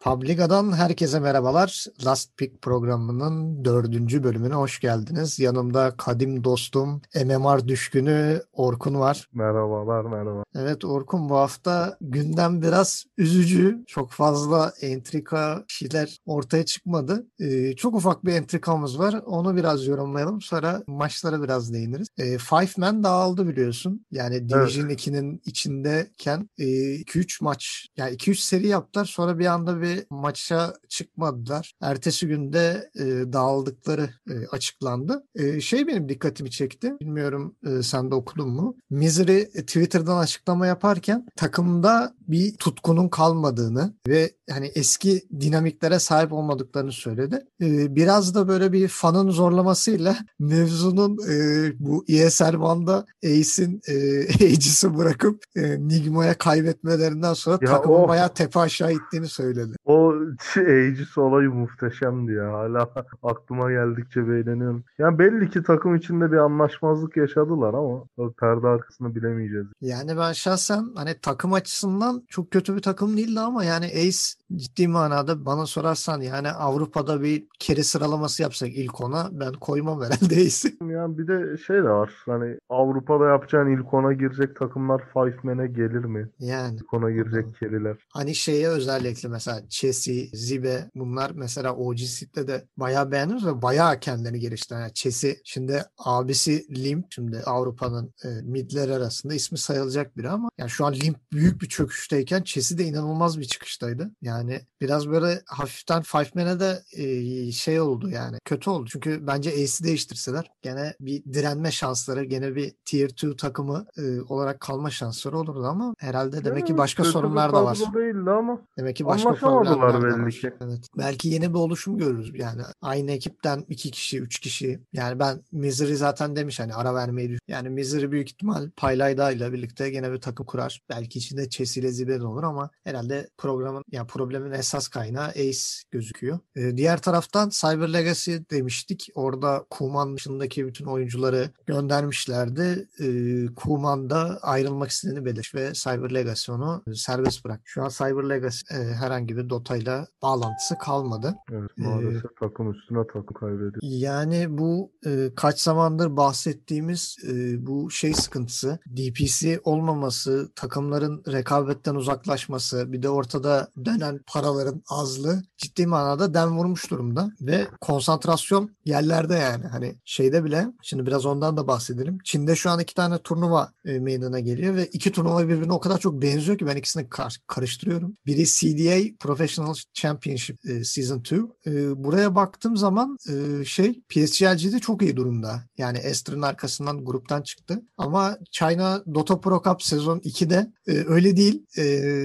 Publica'dan herkese merhabalar. Last Pick programının dördüncü bölümüne hoş geldiniz. Yanımda kadim dostum, MMR düşkünü Orkun var. Merhabalar, merhaba. Evet Orkun bu hafta gündem biraz üzücü. Çok fazla entrika şeyler ortaya çıkmadı. Ee, çok ufak bir entrikamız var. Onu biraz yorumlayalım. Sonra maçlara biraz değiniriz. Ee, Five Man dağıldı biliyorsun. Yani Division evet. 2'nin içindeyken 2-3 e, maç yani 2-3 seri yaptılar. Sonra bir anda bir maça çıkmadılar. Ertesi günde e, dağıldıkları e, açıklandı. E, şey benim dikkatimi çekti. Bilmiyorum e, sen de okudun mu? Misery e, Twitter'dan açıklama yaparken takımda bir tutkunun kalmadığını ve hani eski dinamiklere sahip olmadıklarını söyledi. E, biraz da böyle bir fanın zorlamasıyla mevzunun e, bu ESL One'da Ace'in e, Aegis'i bırakıp e, Nigma'ya kaybetmelerinden sonra ya takımın o, bayağı tepe aşağı ittiğini söyledi. O Aegis olayı muhteşemdi ya. Hala aklıma geldikçe beğeniyorum. Yani belli ki takım içinde bir anlaşmazlık yaşadılar ama perde arkasını bilemeyeceğiz. Yani ben şahsen hani takım açısından çok kötü bir takım değildi ama yani Ace ciddi manada bana sorarsan yani Avrupa'da bir kere sıralaması yapsak ilk ona ben koymam herhalde Ace'i. Yani bir de şey de var hani Avrupa'da yapacağın ilk ona girecek takımlar Five Man'e gelir mi? Yani. İlk ona girecek keriler. Hani şeye özellikle mesela Chelsea, Zibe bunlar mesela OG Seed'de de bayağı beğeniyoruz ve bayağı kendini geliştiren. Yani Chelsea şimdi abisi Limp şimdi Avrupa'nın e, midler arasında ismi sayılacak biri ama yani şu an Limp büyük bir çöküşteyken Chelsea de inanılmaz bir çıkıştaydı. Yani biraz böyle hafiften Five Man'e de e, şey oldu yani kötü oldu. Çünkü bence Ace'i değiştirseler gene bir direnme şansları gene bir Tier 2 takımı e, olarak kalma şansları olurdu ama herhalde demek ki başka sorunlar da var. değildi ama demek ki başka problemler belli var. ki. Evet. Belki yeni bir oluşum görürüz yani. Aynı ekipten iki kişi, üç kişi. Yani ben Misery zaten demiş hani ara vermeyi. Yani Misery büyük ihtimal Paylayda ile birlikte gene bir takım kurar. Belki içinde Chelsea ile Zibel olur ama herhalde programın yani problemin esas kaynağı Ace gözüküyor. Ee, diğer taraftan Cyber Legacy demiştik. Orada Kuman dışındaki bütün oyuncuları göndermişlerdi. Ee, Kuman da ayrılmak istediğini belirtmiş ve Cyber Legacy onu serbest bırak. Şu an Cyber Legacy e, herhangi bir Dota ile bağlantısı kalmadı. Evet maalesef ee, takım üstüne takım kaybediyor. Yani bu e, kaç zamandır bahsettiğimiz e, bu şey sıkıntısı DPC olmaması, takımların rekabetten uzaklaşması, bir de ortada dönen paraların azlığı ciddi manada dem vurmuş durumda ve konsantrasyon yerlerde yani hani şeyde bile şimdi biraz ondan da bahsedelim. Çin'de şu an iki tane turnuva e, meydana geliyor ve iki turnuva birbirine o kadar çok benziyor ki ben ikisini kar- karıştırıyorum. Biri CDA Professional Championship e, Season 2. E, buraya baktığım zaman e, şey PSGLG'de çok iyi durumda. Yani Ester'ın arkasından gruptan çıktı. Ama China Dota Pro Cup sezon 2'de e, öyle değil. E,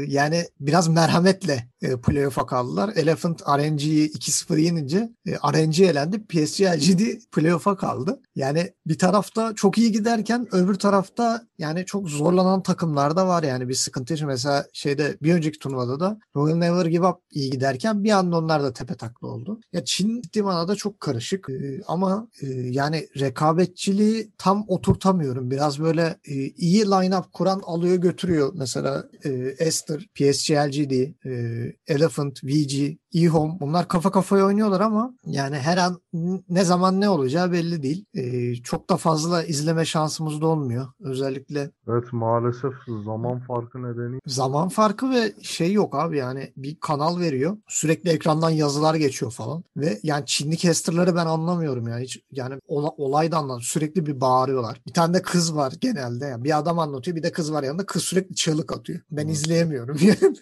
yani biraz merhametle e, playoff'a kaldılar. Elephant RNG'yi 2-0 yenince e, RNG elendi. PSG LGD playoff'a kaldı. Yani bir tarafta çok iyi giderken öbür tarafta yani çok zorlanan takımlar da var yani bir sıkıntı için. Mesela şeyde bir önceki turnuvada da Royal Never Give Up iyi giderken bir anda onlar da tepe taklı oldu. Ya Çin ciddi manada çok karışık ee, ama e, yani rekabetçiliği tam oturtamıyorum. Biraz böyle e, iyi line-up kuran alıyor götürüyor. Mesela e, Esther, PSG LGD, e, Elephant, VG, eHome bunlar kafa kafaya oynuyorlar ama yani her an ne zaman ne olacağı belli değil. Ee, çok da fazla izleme şansımız da olmuyor. Özellikle Evet maalesef zaman farkı nedeni. Zaman farkı ve şey yok abi yani bir kanal veriyor. Sürekli ekrandan yazılar geçiyor falan. Ve yani Çinli casterları ben anlamıyorum yani. Hiç, yani ola, olaydan anlam sürekli bir bağırıyorlar. Bir tane de kız var genelde. Yani bir adam anlatıyor bir de kız var yanında. Kız sürekli çığlık atıyor. Ben hmm. izleyemiyorum.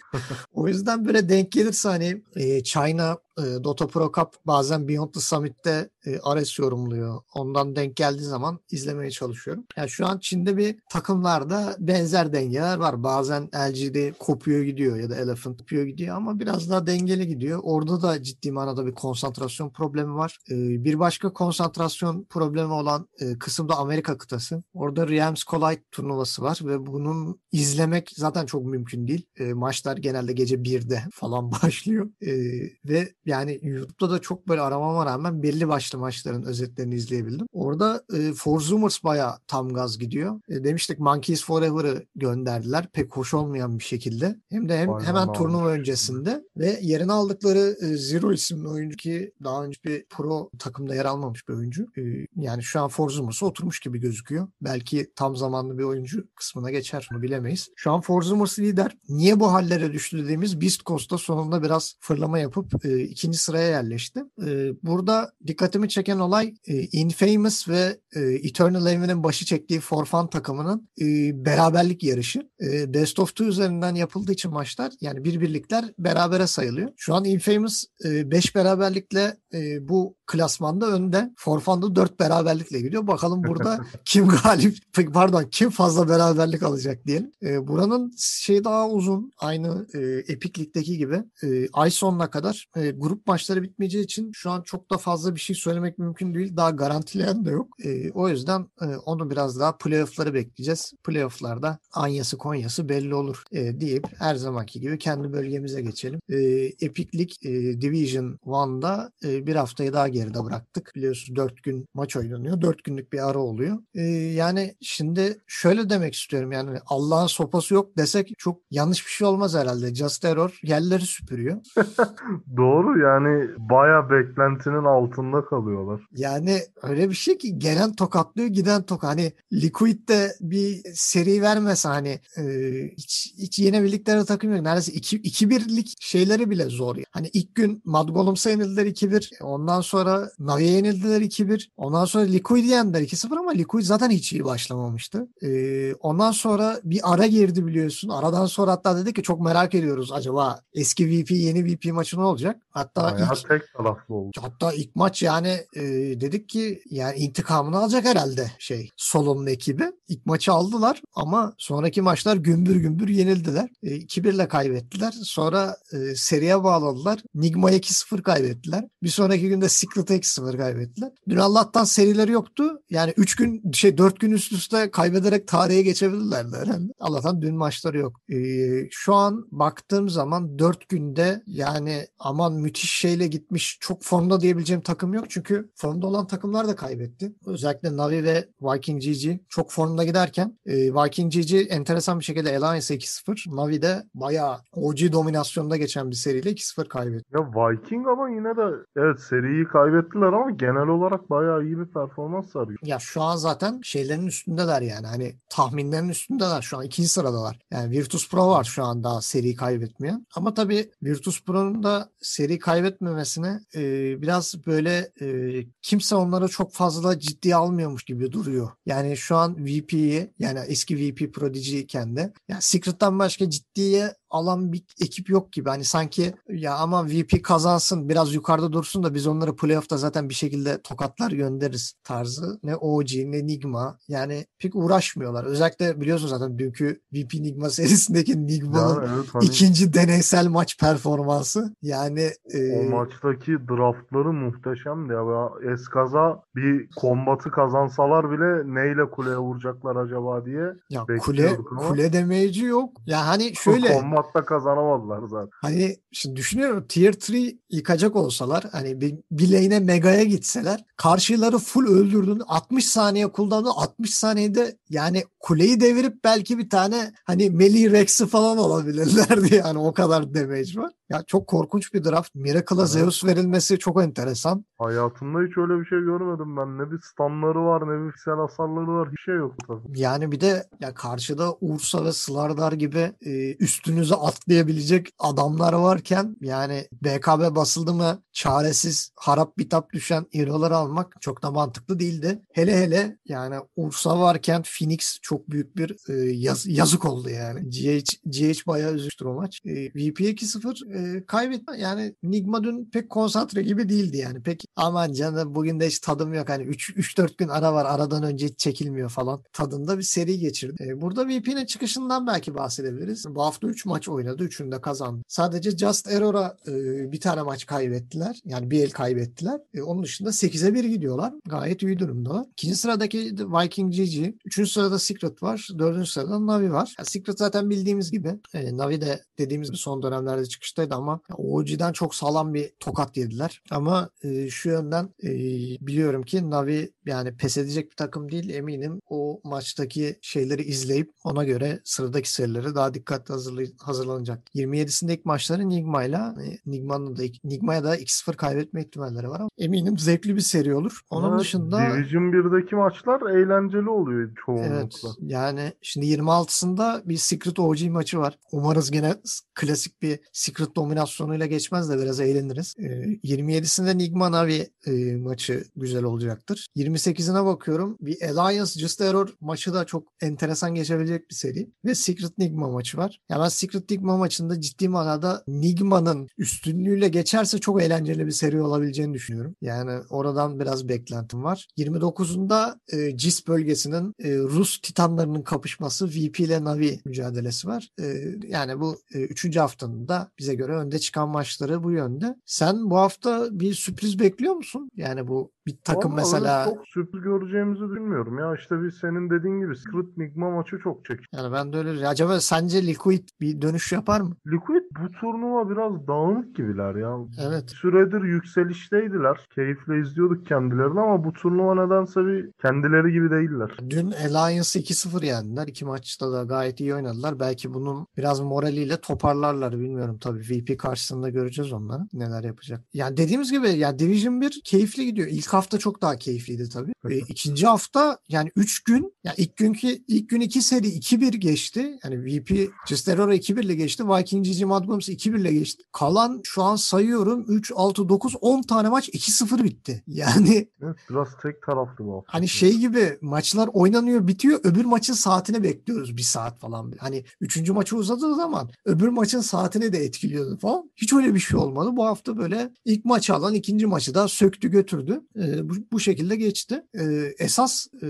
o yüzden denk gelirse hani e, China e, Dota Pro Cup bazen Beyond the Summit'te e, Ares yorumluyor. Ondan denk geldiği zaman izlemeye çalışıyorum. Yani şu an Çin'de bir takımlarda benzer dengeler var. Bazen LGD kopuyor gidiyor ya da Elephant kopuyor gidiyor ama biraz daha dengeli gidiyor. Orada da ciddi manada bir konsantrasyon problemi var. E, bir başka konsantrasyon problemi olan e, kısımda Amerika kıtası. Orada Rams Collide turnuvası var ve bunun izlemek zaten çok mümkün değil. E, maçlar genelde gece 1'de falan başlıyor. E, ve yani YouTube'da da çok böyle aramama rağmen belli başlı maçların özetlerini izleyebildim. Orada e, Forzumers baya tam gaz gidiyor. E, demiştik Monkeys Forever'ı gönderdiler. Pek hoş olmayan bir şekilde. Hem de hem Aynen hemen abi. turnuva öncesinde ve yerine aldıkları e, Zero isimli oyuncu ki daha önce bir pro takımda yer almamış bir oyuncu. E, yani şu an Forzumers'a oturmuş gibi gözüküyor. Belki tam zamanlı bir oyuncu kısmına geçer. Bunu bilemeyiz. Şu an Forzumers lider. Niye bu hallere düştü dediğimiz Beast Coast'ta sonunda biraz fırlama yapıp e, ikinci sıraya yerleşti. E, burada dikkatimi çeken olay e, Infamous ve e, Eternal Envy'nin başı çektiği For Fun takımının e, beraberlik yarışı. E, Best of Two üzerinden yapıldığı için maçlar yani bir birlikler berabere sayılıyor. Şu an Infamous 5 beraberlikle e, bu klasmanda önde. For Fun'da 4 beraberlikle gidiyor. Bakalım burada kim galip pardon kim fazla beraberlik alacak diyelim. E, buranın şey daha uzun aynı e, Epic Lig'deki gibi e, ay sonuna kadar e, grup maçları bitmeyeceği için şu an çok da fazla bir şey söylemek mümkün değil. Daha garantileyen de yok. E, o yüzden e, onu biraz daha playoff'ları bekleyeceğiz. Playoff'larda Anya'sı Konya'sı belli olur e, deyip her zamanki gibi kendi bölgemize geçelim. E, Epic Lig e, Division 1'da e, bir haftayı daha geride bıraktık. Biliyorsunuz 4 gün maç oynanıyor. 4 günlük bir ara oluyor. E, yani şimdi şöyle demek istiyorum yani Allah'ın sopası yok desek çok yanlış bir şey olmaz herhalde. Just Error yerleri süpürüyor. Doğru yani baya beklentinin altında kalıyorlar. Yani öyle bir şey ki gelen tokatlıyor giden tok. Hani Liquid'de bir seri vermese hani e, hiç, hiç yenebildikleri takım yok. Neredeyse 2-1'lik şeyleri bile zor. Hani ilk gün Madgolums'a yenildiler 2-1. Ondan sonra Navi'ye yenildiler 2-1. Ondan sonra Liquid'i yendiler 2-0 ama Liquid zaten hiç iyi başlamamıştı. E, ondan sonra bir ara girdi biliyorsun. Aradan sonra hatta dedi ki çok merak ediyoruz acaba eski VP yeni VP maçı ne olacak? Hatta Bayağı ilk tek taraflı oldu. Hatta ilk maç yani e, dedik ki yani intikamını alacak herhalde şey Solon'un ekibi. İlk maçı aldılar ama sonraki maçlar gümbür gümbür yenildiler. E, 2-1 ile kaybettiler. Sonra e, seriye bağladılar. Nigma'ya 2-0 kaybettiler. Bir sonraki günde Secret'a 2-0 kaybettiler. Dün Allah'tan serileri yoktu. Yani 3 gün şey 4 gün üst üste kaybederek tarihe geçebilirlerdi herhalde. Allah'tan dün maçları yok. E, şu an baktığım zaman 4 günde yani aman müthiş şeyle gitmiş çok formda diyebileceğim takım yok. Çünkü formda olan takımlar da kaybetti. Özellikle Navi ve Viking GG çok formda giderken e, Viking GG enteresan bir şekilde Alliance'a 2-0. Navi de bayağı OG dominasyonda geçen bir seriyle 2-0 kaybetti. Ya Viking ama yine de evet seriyi kaybettiler ama genel olarak bayağı iyi bir performans sergiliyor. Ya şu an zaten şeylerin üstündeler yani. Hani tahminlerin üstündeler. Şu an ikinci sıradalar. Yani Virtus Pro var şu an daha seri kaybetmeyen. Ama tabii Virtus Pro'nun da seri kaybetmemesine e, biraz böyle e, kimse onları çok fazla ciddiye almıyormuş gibi duruyor. Yani şu an VP'yi yani eski VP Prodigy iken de yani Secret'tan başka ciddiye alan bir ekip yok gibi. Hani sanki ya ama VP kazansın biraz yukarıda dursun da biz onları playoff'ta zaten bir şekilde tokatlar göndeririz tarzı. Ne OG ne Nigma yani pek uğraşmıyorlar. Özellikle biliyorsun zaten dünkü VP Nigma serisindeki Nigma'nın evet hani ikinci deneysel maç performansı. Yani e, o maçtaki draftları muhteşemdi ya. Eskaza bir kombatı kazansalar bile neyle kuleye vuracaklar acaba diye. ya kule ama- kule demeyici yok. Ya hani şöyle Kombatta kazanamadılar zaten. Hani şimdi düşünüyorum tier 3 yıkacak olsalar hani bir, bir lane'e mega'ya gitseler karşıları full öldürdün 60 saniye cooldown'da 60 saniyede yani kuleyi devirip belki bir tane hani Melee Rex'i falan alabilirlerdi yani o kadar damage var. Ya çok korkunç bir draft. Miracle'a Evet. Zeus verilmesi çok enteresan. Hayatımda hiç öyle bir şey görmedim ben. Ne bir stunları var ne bir fiziksel hasarları var. Hiçbir şey yok tabii. Yani bir de ya karşıda Ursa ve Slardar gibi e, üstünüze atlayabilecek adamlar varken yani BKB basıldı mı çaresiz harap bitap düşen hero'ları almak çok da mantıklı değildi. Hele hele yani Ursa varken Phoenix çok büyük bir e, yaz- yazık oldu yani. GH, GH bayağı üzüldü o maç. E, VP 2-0 e, kaybetme yani Nigma dün pek konsantre gibi değildi yani. Pek aman canım bugün de hiç tadım yok. Hani 3-4 gün ara var aradan önce hiç çekilmiyor falan. Tadında bir seri geçirdi. E, burada VP'nin çıkışından belki bahsedebiliriz. Bu hafta 3 maç oynadı. 3'ünü de kazandı. Sadece Just Error'a e, bir tane maç kaybettiler. Yani bir el kaybettiler. E, onun dışında 8'e 1 gidiyorlar. Gayet iyi durumdalar. İkinci sıradaki Viking GG. Üçüncü sırada Secret var. Dördüncü sırada Navi var. Ya Secret zaten bildiğimiz gibi. E, Navi de dediğimiz son dönemlerde çıkışta olsaydı ama OG'den çok sağlam bir tokat yediler. Ama e, şu yönden e, biliyorum ki Navi yani pes edecek bir takım değil eminim. O maçtaki şeyleri izleyip ona göre sıradaki serileri daha dikkatli hazırlay- hazırlanacak. 27'sinde ilk maçları Nigma'yla e, Nigma'nın da Nigma'ya da 2-0 kaybetme ihtimalleri var ama eminim zevkli bir seri olur. Onun Evet, dışında Division 1'deki maçlar eğlenceli oluyor Evet çoğunlukla. yani şimdi 26'sında bir Secret OG maçı var. Umarız gene klasik bir Secret dominasyonuyla geçmez de biraz eğleniriz. Ee, 27'sinde Nigma Navi e, maçı güzel olacaktır. 28'ine bakıyorum. Bir Alliance Just Error maçı da çok enteresan geçebilecek bir seri. Ve Secret Nigma maçı var. Ya ben Secret Nigma maçında ciddi manada Nigma'nın üstünlüğüyle geçerse çok eğlenceli bir seri olabileceğini düşünüyorum. Yani oradan biraz beklentim var. 29'unda e, CIS bölgesinin e, Rus Titanlarının kapışması VP ile Navi mücadelesi var. E, yani bu e, haftanın da bize göre önde çıkan maçları bu yönde. Sen bu hafta bir sürpriz bekliyor musun? Yani bu bir takım öyle mesela çok sürpriz göreceğimizi bilmiyorum ya. İşte bir senin dediğin gibi Secret Nigma maçı çok çekici. yani ben de öyle acaba sence Liquid bir dönüş yapar mı? Liquid bu turnuva biraz dağınık gibiler ya. Evet. Süredir yükselişteydiler. Keyifle izliyorduk kendilerini ama bu turnuva nedense bir kendileri gibi değiller. Dün Alliance 2-0 yendiler. İki maçta da gayet iyi oynadılar. Belki bunun biraz moraliyle toparlarlar bilmiyorum tabii. VP karşısında göreceğiz onları. Neler yapacak. Yani dediğimiz gibi ya Division 1 keyifli gidiyor. İlk hafta çok daha keyifliydi tabii. E, ikinci hafta yani 3 gün ya ilk günkü ilk gün 2 seri 2-1 geçti. Yani VP Cisterora 2-1 ile geçti. Viking GG Mad Games 2-1 ile geçti. Kalan şu an sayıyorum 3 6 9 10 tane maç 2-0 bitti. Yani Evet, biraz tek taraflı bu hafta. Hani şey gibi maçlar oynanıyor bitiyor öbür maçın saatini bekliyoruz bir saat falan. Hani üçüncü maçı uzadığı zaman öbür maçın saatini de etkiliyordu falan. Hiç öyle bir şey olmadı. Bu hafta böyle ilk maçı alan ikinci maçı da söktü götürdü. Ee, bu, bu şekilde geçti. Ee, esas e,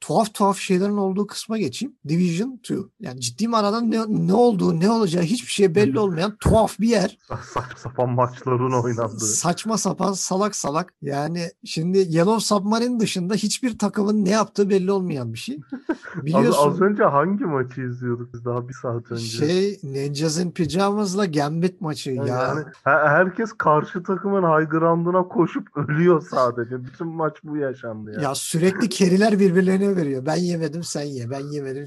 tuhaf tuhaf şeylerin olduğu kısma geçeyim. Division 2. Yani ciddi manada ne, ne olduğu ne olacağı hiçbir şey belli olmayan tuhaf bir yer. Saçma sapan maçların oynandığı. Saçma sapan salak salak. Yani şimdi Yellow Submarine dışında hiçbir takımın ne yaptığı belli olmayan bir şey. Az, Biliyorsun az önce hangi maçı izliyorduk biz daha bir saat önce? şey Ninjas in Pyjamas'la Gambit maçı Yani ya. he- herkes karşı takımın high ground'una koşup ölüyor sadece. Bütün maç bu yaşandı ya. Ya sürekli keriler birbirlerine veriyor. Ben yemedim sen ye. Ben yemedim.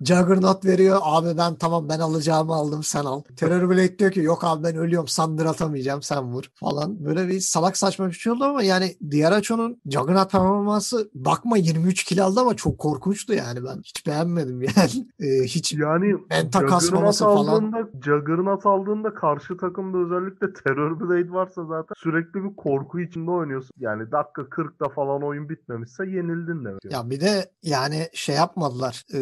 Juggernaut veriyor. Abi ben tamam ben alacağımı aldım sen al. Terror Blade diyor ki yok abi ben ölüyorum sandır atamayacağım sen vur falan. Böyle bir salak saçma bir şey oldu ama yani Diaracho'nun Juggernaut performansı bakma 23 kill aldı ama çok korkunçtu yani ben hiç beğenmedim yani. Ee, hiç Yani Juggernaut kasmaması falan. Juggernaut aldığında karşı takımda özellikle Terror Blade varsa zaten sürekli bir korku içinde oynuyorsun. Yani dakika 40'da falan oyun bitmemişse yenildin demek. Ya bir de yani şey yapmadılar. e,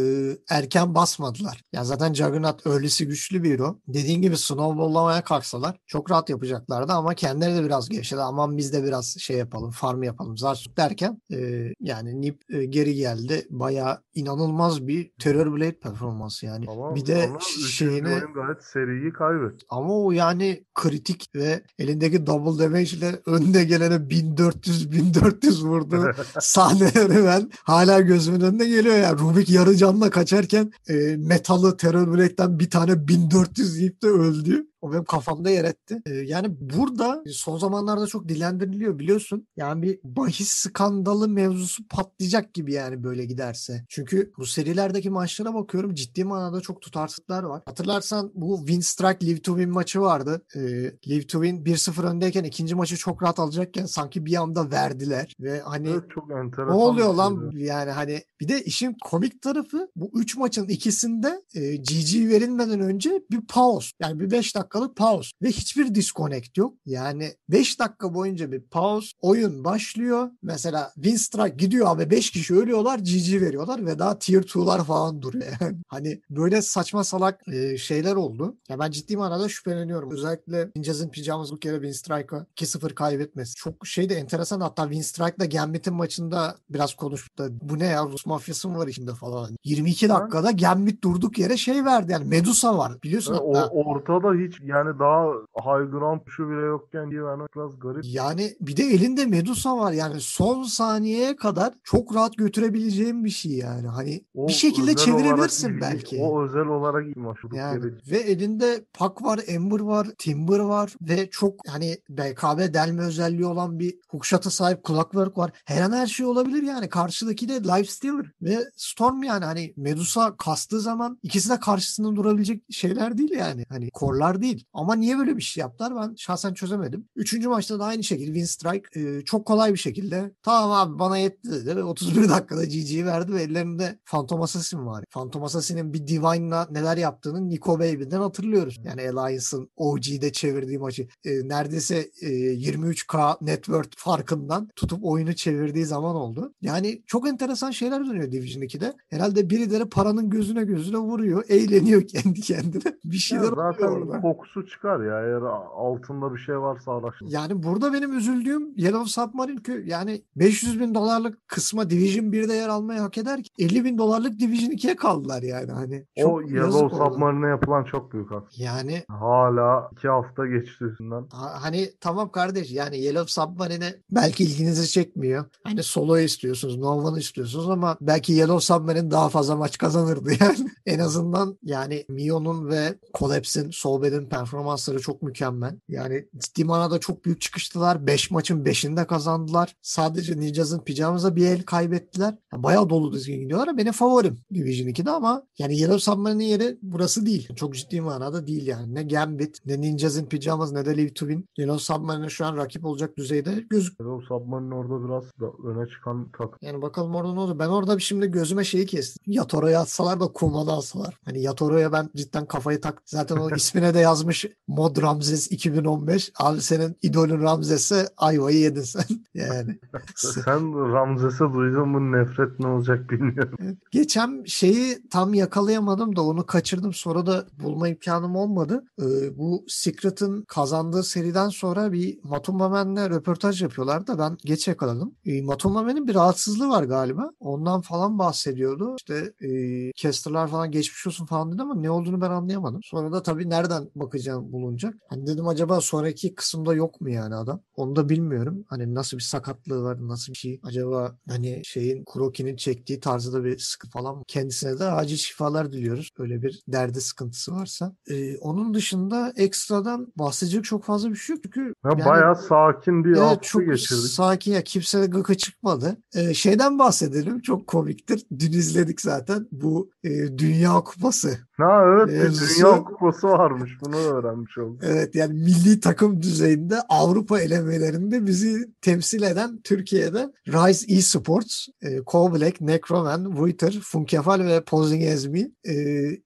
erken basmadılar. Ya zaten Juggernaut öylesi güçlü bir hero. Dediğin gibi snowball'lamaya kalksalar çok rahat yapacaklardı ama kendileri de biraz gevşedi. Aman biz de biraz şey yapalım, farm yapalım. Zarsuk derken e, yani Nip e, geri geldi. Baya inanılmaz bir Terror Blade performansı yani. Ama bir de üçüncü şeyini oyun gayet seriyi kaybetti. ama o yani kritik ve elindeki double damage ile önde gelene 1400 1400 vurdu sahneleri ben hala gözümün önüne geliyor ya. Rubik yarı canla kaçarken e, metalı terör bilekten bir tane 1400 yiyip de öldü. O benim kafamda yer etti. E, yani burada son zamanlarda çok dilendiriliyor biliyorsun. Yani bir bahis skandalı mevzusu patlayacak gibi yani böyle giderse. Çünkü bu serilerdeki maçlara bakıyorum ciddi manada çok tutarsızlıklar var. Hatırlarsan bu Win Strike Live to Win maçı vardı. E, Live to Win 1-0 öndeyken ikinci maçı çok rahat alacakken sanki bir anda verdiler. Ve hani Evet çok enteresan. ne oluyor lan şeydi. yani hani bir de işin komik tarafı bu 3 maçın ikisinde e, GG verilmeden önce bir pause yani bir 5 dakikalık pause ve hiçbir disconnect yok. Yani 5 dakika boyunca bir pause oyun başlıyor. Mesela Winstrike gidiyor abi 5 kişi ölüyorlar GG veriyorlar ve daha tier 2'lar falan duruyor yani. Hani böyle saçma salak e, şeyler oldu. Ya ben ciddi manada şüpheleniyorum. Özellikle Ninjas'ın Pyjamas bu kere Winstrike'a 2-0 kaybetmesi. Çok şey de enteresan hatta Winstrike'la Gambit'in maçında biraz konuştuk da bu ne ya Rus mafyası mı var içinde falan. 22 dakikada Gambit durduk yere şey verdi yani Medusa var biliyorsun Yani hatta. o- ortada hiç yani daha high ground şu bile yokken diye vermek biraz garip. Yani bir de elinde Medusa var. Yani son saniyeye kadar çok rahat götürebileceğim bir şey yani. Hani O bir şekilde çevirebilirsin ilginç- belki. O özel olarak iyi maşhurluk Yani ve elinde Pak var, Ember var, Timber var ve çok hani BKB delme özelliği olan bir hookshot'a sahip Clockwork var. Her an her şey olabilir yani. Karşıdaki de Lifestealer ve Storm yani hani Medusa kastığı zaman ikisi de karşısında durabilecek şeyler değil yani. Hani korlar değil. Ama niye böyle bir şey yaptılar ben şahsen çözemedim. Üçüncü maçta da aynı şekilde Win Strike e, çok kolay bir şekilde tamam abi bana yetti dedi ve 31 dakikada GG'yi verdi ve ellerinde Phantom Assassin var. Phantom Assassin'in bir Divine'la neler yaptığını Nico Baby'den hatırlıyoruz. Yani Alliance'ın OG'de çevirdiği maçı e, neredeyse e, 23k net worth farkından tutup oyunu çevirdiği zaman oldu. Yani çok enteresan şeyler dönüyor Division 2'de. Herhalde birileri paranın gözüne gözüne vuruyor. Eğleniyor kendi kendine. Bir Ya şeyler oluyor zaten orada. Kokusu çıkar ya eğer altında bir şey varsa araştır. Yani burada benim üzüldüğüm Yellow Submarine ki yani 500 bin dolarlık kısma Division 1'de yer almayı hak eder ki 50 bin dolarlık Division 2'ye kaldılar yani. Hani O Yellow. Submarine'e yapılan çok büyük haksızlık. Yani Hala iki hafta geçti üstünden. ha- hani tamam kardeş yani Yellow Submarine'e belki ilginizi çekmiyor. Hani solo istiyorsunuz, Nova'nı istiyorsunuz ama belki Yellow Submarine daha fazla maç kazanırdı yani. en azından yani Mion'un ve Collapse'in, Solbed'in performansları çok mükemmel. Yani ciddi manada çok büyük çıkıştılar. 5 maçın 5'inde kazandılar. Sadece Ninja's'ın pijamıza bir el kaybettiler. Yani bayağı dolu düzgün gidiyorlar. Benim favorim Division 2'de ama yani Yellow Submarine'in yeri burası değil. Çok ciddi manada değil yani. Ne Gambit, ne Ninja's'ın pijamas, ne de Live to Win. Yellow Submarine'e şu an rakip olacak düzeyde gözüküyor. Yellow Submarine orada biraz da öne çıkan takım. Yani bakalım orada ne olur. Ben orada bir şimdi gözüme şeyi kestim. Yatoro'ya atsalar da Kuma'da atsalar. Hani Yatoro'ya ben cidden kafayı tak. Zaten o ismine de yazmış Mod Ramzes 2015. Abi senin idolün Ramzes'e ayvayı yedin sen. Yani. Sen Ramzes'e duydun mu nefret ne olacak bilmiyorum. Geçen şeyi tam yakalayamadım da onu kaçırdım. Sonra da bulma imkanım olmadı. Ee, bu Secret'ın kazandığı seriden sonra bir Matumba Man'le röportaj yapıyorlar da ben geç yakaladım. Ee, Matumba Man'in bir rahatsızlığı var galiba. Ondan falan bahsediyordu. İşte e, casterlar falan geçmiş olsun falan dedi ama ne olduğunu ben anlayamadım. Sonra da tabii nereden bakacağım bulunacak. Hani dedim acaba sonraki kısımda yok mu yani adam? Onu da bilmiyorum. Hani nasıl bir sakatlığı var, nasıl bir şey. Acaba hani şeyin Kuroki'nin çektiği tarzda bir sıkıntı falan mı? Kendisine de acil şifalar diliyoruz. Öyle bir derdi sıkıntısı varsa. Ee, onun dışında ekstradan bahsedecek çok fazla bir şey yok. Çünkü Ya yani- bayağı sakin bir Evet hafta çok geçirdik. sakin ya kimse de gıkı çıkmadı. Ee, şeyden bahsedelim çok komiktir. Dün izledik zaten bu e, Dünya Kupası. Ha evet bir Mevzusu- Dünya Kupası varmış. Bunu öğrenmiş olduk. Evet yani milli takım düzeyinde Avrupa elemelerinde bizi temsil eden Türkiye'den Rise Esports, e, Black, Necroman, Vuiter, Funkefal ve Posing Ezmi e,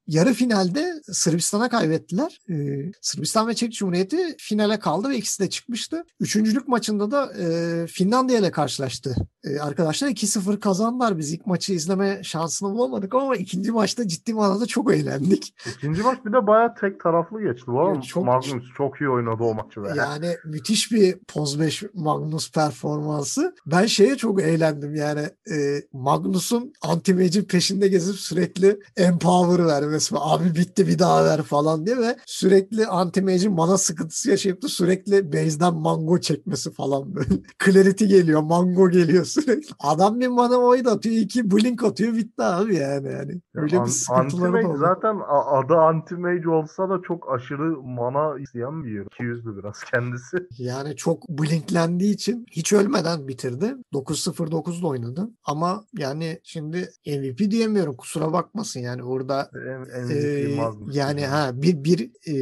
yarı finalde Sırbistan'a kaybettiler. E, Sırbistan ve Çek Cumhuriyeti finale kaldı ve ikisi de çıkmıştı. Üçüncülük maçında da e, Finlandiya ile karşılaştı. E, arkadaşlar 2-0 kazandılar. Biz ilk maçı izleme şansını bulamadık ama ikinci maçta ciddi manada çok eğlendik. İkinci maç bir de bayağı tek taraflı geçti. Arada Evet, çok- Magnus çok iyi oynadı o maçı be. Yani müthiş bir Poz 5 Magnus performansı. Ben şeye çok eğlendim yani e, Magnus'un anti peşinde gezip sürekli empower vermesi. Abi bitti bir daha ver falan diye ve sürekli anti mana sıkıntısı yaşayıp da sürekli base'den mango çekmesi falan böyle. Clarity geliyor, mango geliyor sürekli. Adam bir mana void atıyor, iki blink atıyor bitti abi yani. yani. Öyle An- bir sıkıntıları da oldu. zaten a- adı Anti-Mage olsa da çok aşırı mana isteyen bir yer. 200'lü biraz kendisi. Yani çok blinklendiği için hiç ölmeden bitirdi. 9-0-9'da oynadı. Ama yani şimdi MVP diyemiyorum kusura bakmasın yani orada e, Magnus. yani ha bir bir e,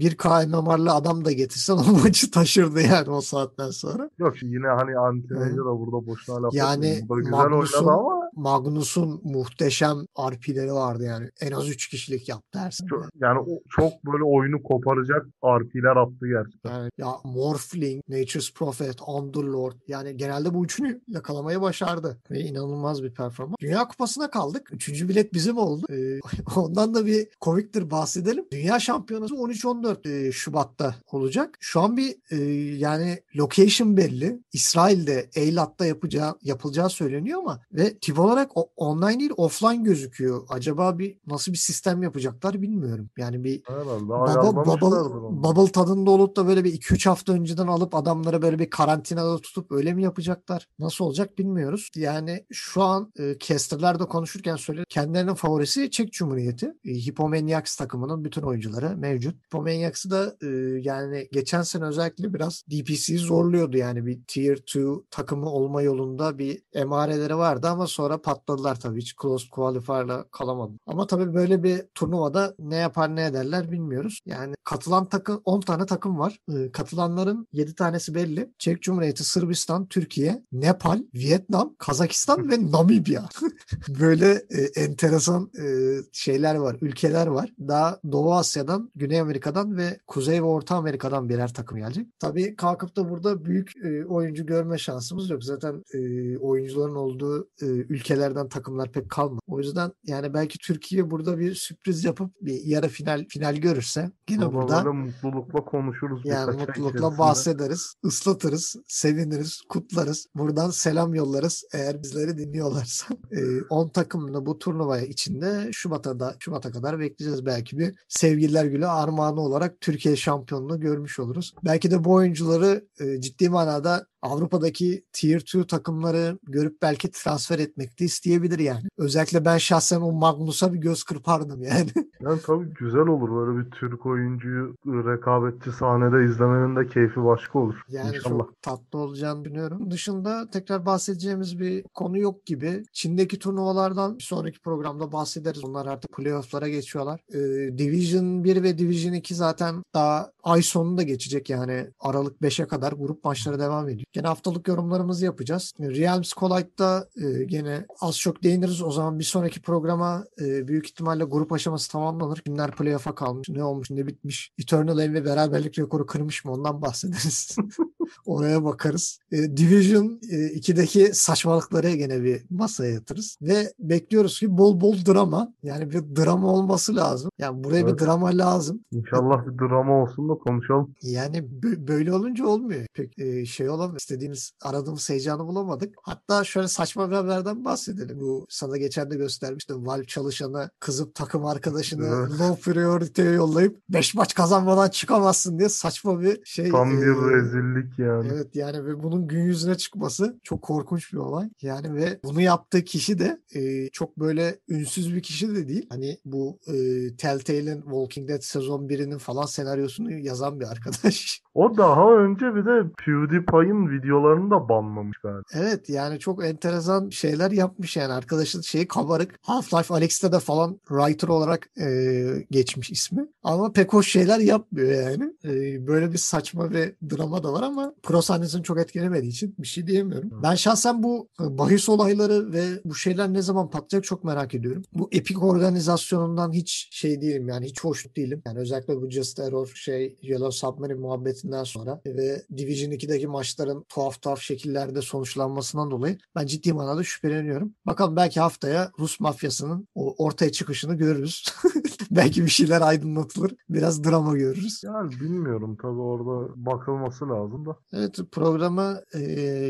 bir KMMR'lı adam da getirsen o maçı taşırdı yani o saatten sonra. Yok yine hani Anti-Mage'e de burada boşuna laf Yani. Burada güzel Magnus'un- oynadı ama Magnus'un muhteşem RP'leri vardı yani. En az 3 kişilik yaptı dersin. çok, yani o- çok böyle oyunu koparacak RP'ler attı gerçekten. Yani ya Morphling, Nature's Prophet, Underlord yani genelde bu üçünü yakalamayı başardı ve inanılmaz bir performans. Dünya Kupası'na kaldık. Üçüncü bilet bizim oldu. Ee, ondan da bir komiktir bahsedelim. Dünya Şampiyonası 13-14 e, Şubat'ta olacak. Şu an bir e, yani location belli. İsrail'de Eilat'ta yapacağı, yapılacağı söyleniyor ama ve Tivola olarak o, online değil offline gözüküyor. Acaba bir nasıl bir sistem yapacaklar bilmiyorum. Yani bir bubble, ayarlamışlardır bubble, bubble tadında olup da böyle bir 2-3 hafta önceden alıp adamları böyle bir karantinada tutup öyle mi yapacaklar? Nasıl olacak bilmiyoruz. Yani şu an e, casterler de konuşurken söyledi. Kendilerinin favorisi Çek Cumhuriyeti. E, Hippomaniacs takımının bütün oyuncuları mevcut. Hippomaniacs'ı da e, yani geçen sene özellikle biraz DPC'yi zorluyordu. Yani bir Tier 2 takımı olma yolunda bir emareleri vardı ama sonra patladılar tabii. Hiç close qualifier'la kalamadı. Ama tabii böyle bir turnuvada ne yapar ne ederler bilmiyoruz. Yani katılan takım 10 tane takım var. E, katılanların 7 tanesi belli. Çek Cumhuriyeti, Sırbistan, Türkiye, Nepal, Vietnam, Kazakistan ve Namibya. böyle e, enteresan e, şeyler var, ülkeler var. Daha Doğu Asya'dan, Güney Amerika'dan ve Kuzey ve Orta Amerika'dan birer takım gelecek. Tabii kalkıp da burada büyük e, oyuncu görme şansımız yok. Zaten e, oyuncuların olduğu e, ülkelerden takımlar pek kalmadı. O yüzden yani belki Türkiye burada bir sürpriz yapıp bir yarı final final görürse gene Ama burada mutlulukla konuşuruz yani mutlulukla içerisinde. bahsederiz, ıslatırız, seviniriz, kutlarız. Buradan selam yollarız eğer bizleri dinliyorlarsa. Ee, 10 takımla bu turnuvaya içinde Şubat'a da Şubat'a kadar bekleyeceğiz. Belki bir sevgililer günü armağanı olarak Türkiye şampiyonluğu görmüş oluruz. Belki de bu oyuncuları e, ciddi manada Avrupa'daki Tier 2 takımları görüp belki transfer etmek de isteyebilir yani. Özellikle ben şahsen o Magnus'a bir göz kırpardım yani. Yani tabii güzel olur böyle bir Türk oyuncuyu rekabetçi sahnede izlemenin de keyfi başka olur. Yani İnşallah. çok tatlı olacağını düşünüyorum. Dışında tekrar bahsedeceğimiz bir konu yok gibi. Çin'deki turnuvalardan bir sonraki programda bahsederiz. Onlar artık playoff'lara geçiyorlar. Ee, Division 1 ve Division 2 zaten daha ay sonunda geçecek yani Aralık 5'e kadar grup maçları devam ediyor. Gene haftalık yorumlarımızı yapacağız. Realms Collide'da e, gene az çok değiniriz. O zaman bir sonraki programa e, büyük ihtimalle grup aşaması tamamlanır. Kimler playoff'a kalmış, ne olmuş, ne bitmiş. Eternal ve beraberlik rekoru kırmış mı ondan bahsederiz. Oraya bakarız. E, Division e, 2'deki saçmalıkları gene bir masaya yatırız. Ve bekliyoruz ki bol bol drama. Yani bir drama olması lazım. Yani buraya Evet. bir drama lazım. İnşallah bir drama olsun da konuşalım. Yani bö- böyle olunca olmuyor. Pek e, şey olamıyor. İstediğimiz, aradığımız heyecanı bulamadık. Hatta şöyle saçma bir haberden bahsedelim. Bu sana geçen de göstermiştim. Valve çalışanı kızıp takım arkadaşını low priority'ye yollayıp 5 maç kazanmadan çıkamazsın diye saçma bir şey. Tam bir e, rezillik yani. Evet yani ve bunun gün yüzüne çıkması çok korkunç bir olay. Yani ve bunu yaptığı kişi de e, çok böyle ünsüz bir kişi de değil. Hani bu e, Telltale'in Walking Dead sezon 1'inin falan senaryosunu yazan bir arkadaş. O daha önce bir de PewDiePie'ın videolarını da banlamış galiba. Evet yani çok enteresan şeyler yapmış yani arkadaşın şeyi kabarık. Half-Life Alyx'te de falan writer olarak e, geçmiş ismi. Ama pek hoş şeyler yapmıyor yani. E, böyle bir saçma bir drama da var ama pro sahnesini çok etkilemediği için bir şey diyemiyorum. Ben şahsen bu e, bahis olayları ve bu şeyler ne zaman patlayacak çok merak ediyorum. Bu Epic organizasyonundan hiç şey değilim yani hiç hoşnut değilim. Yani özellikle bu Just Error şey Yellow Submarine muhabbetinden sonra ve Division 2'deki maçların tuhaf tuhaf şekillerde sonuçlanmasından dolayı ben ciddi manada şüpheleniyorum. Bakalım belki haftaya Rus mafyasının o ortaya çıkışını görürüz. belki bir şeyler aydınlatılır. Biraz drama görürüz. Yani bilmiyorum tabii orada bakılması lazım da. Evet programı e,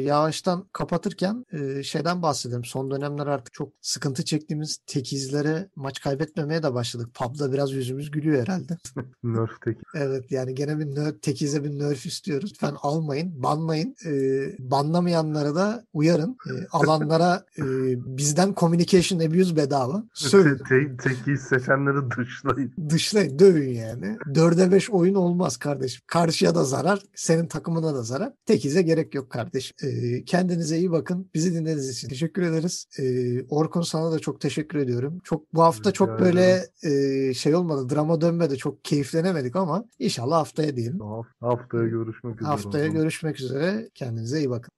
yavaştan kapatırken e, şeyden bahsedelim. Son dönemler artık çok sıkıntı çektiğimiz tekizlere maç kaybetmemeye de başladık. Pub'da biraz yüzümüz gülüyor herhalde. Nerf'teki. Evet yani gene bir nerf, tekize bir nerf istiyoruz. Lütfen almayın, banlayın. E, banlamayanlara da uyarın. E, alanlara e, bizden communication abuse bedava. Söyleyin. Te- tekiyi seçenleri dışlayın. Dışlayın, dövün yani. Dörde beş oyun olmaz kardeşim. Karşıya da zarar, senin takımına da zarar. Tekize gerek yok kardeş. Ee, kendinize iyi bakın. Bizi dinlediğiniz için teşekkür ederiz. Ee, Orkun sana da çok teşekkür ediyorum. Çok bu hafta Rica çok böyle e, şey olmadı. Drama dönmedi. Çok keyiflenemedik ama inşallah haftaya diyelim. Haftaya görüşmek üzere. Haftaya görüşmek üzere. Kendinize iyi bakın.